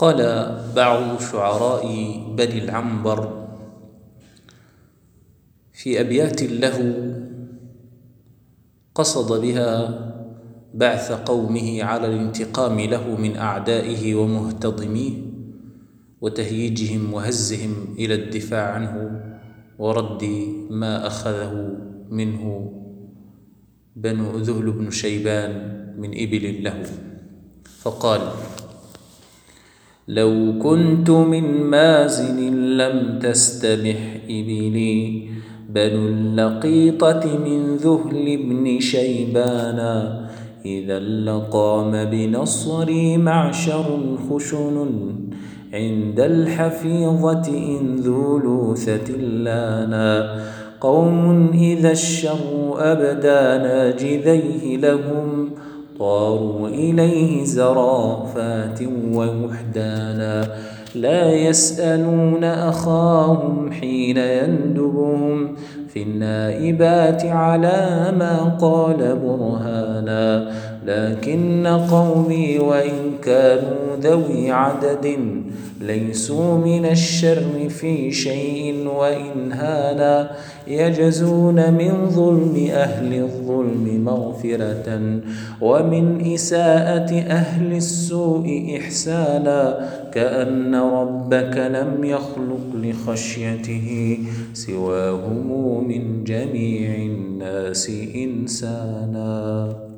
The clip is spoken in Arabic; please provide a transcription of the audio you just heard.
قال بعض شعراء بني العنبر في أبيات له قصد بها بعث قومه على الانتقام له من أعدائه ومهتضميه وتهييجهم وهزهم إلى الدفاع عنه ورد ما أخذه منه بنو ذهل بن شيبان من إبل له. فقال لو كنت من مازن لم تستبح إبلي بنو اللقيطة من ذهل بن شيبانا إذا لقام بنصري معشر خشن عند الحفيظة إن ذو لوثة لانا قوم إذا الشر أبدى ناجذيه لهم طاروا إليه زرافات ووحدانا. لا يسألون أخاهم حين يندبهم في النائبات على ما قال برهانا. لكن قومي وإن كانوا ذوي عدد ليسوا من الشر في شيء وإن هانا يجزون من ظلم أهل الظلم مغفرة. ومن إساءة أهل السوء إحسانا كأن ربك لم يخلق لخشيته. سواهم من جميع الناس إنسانا.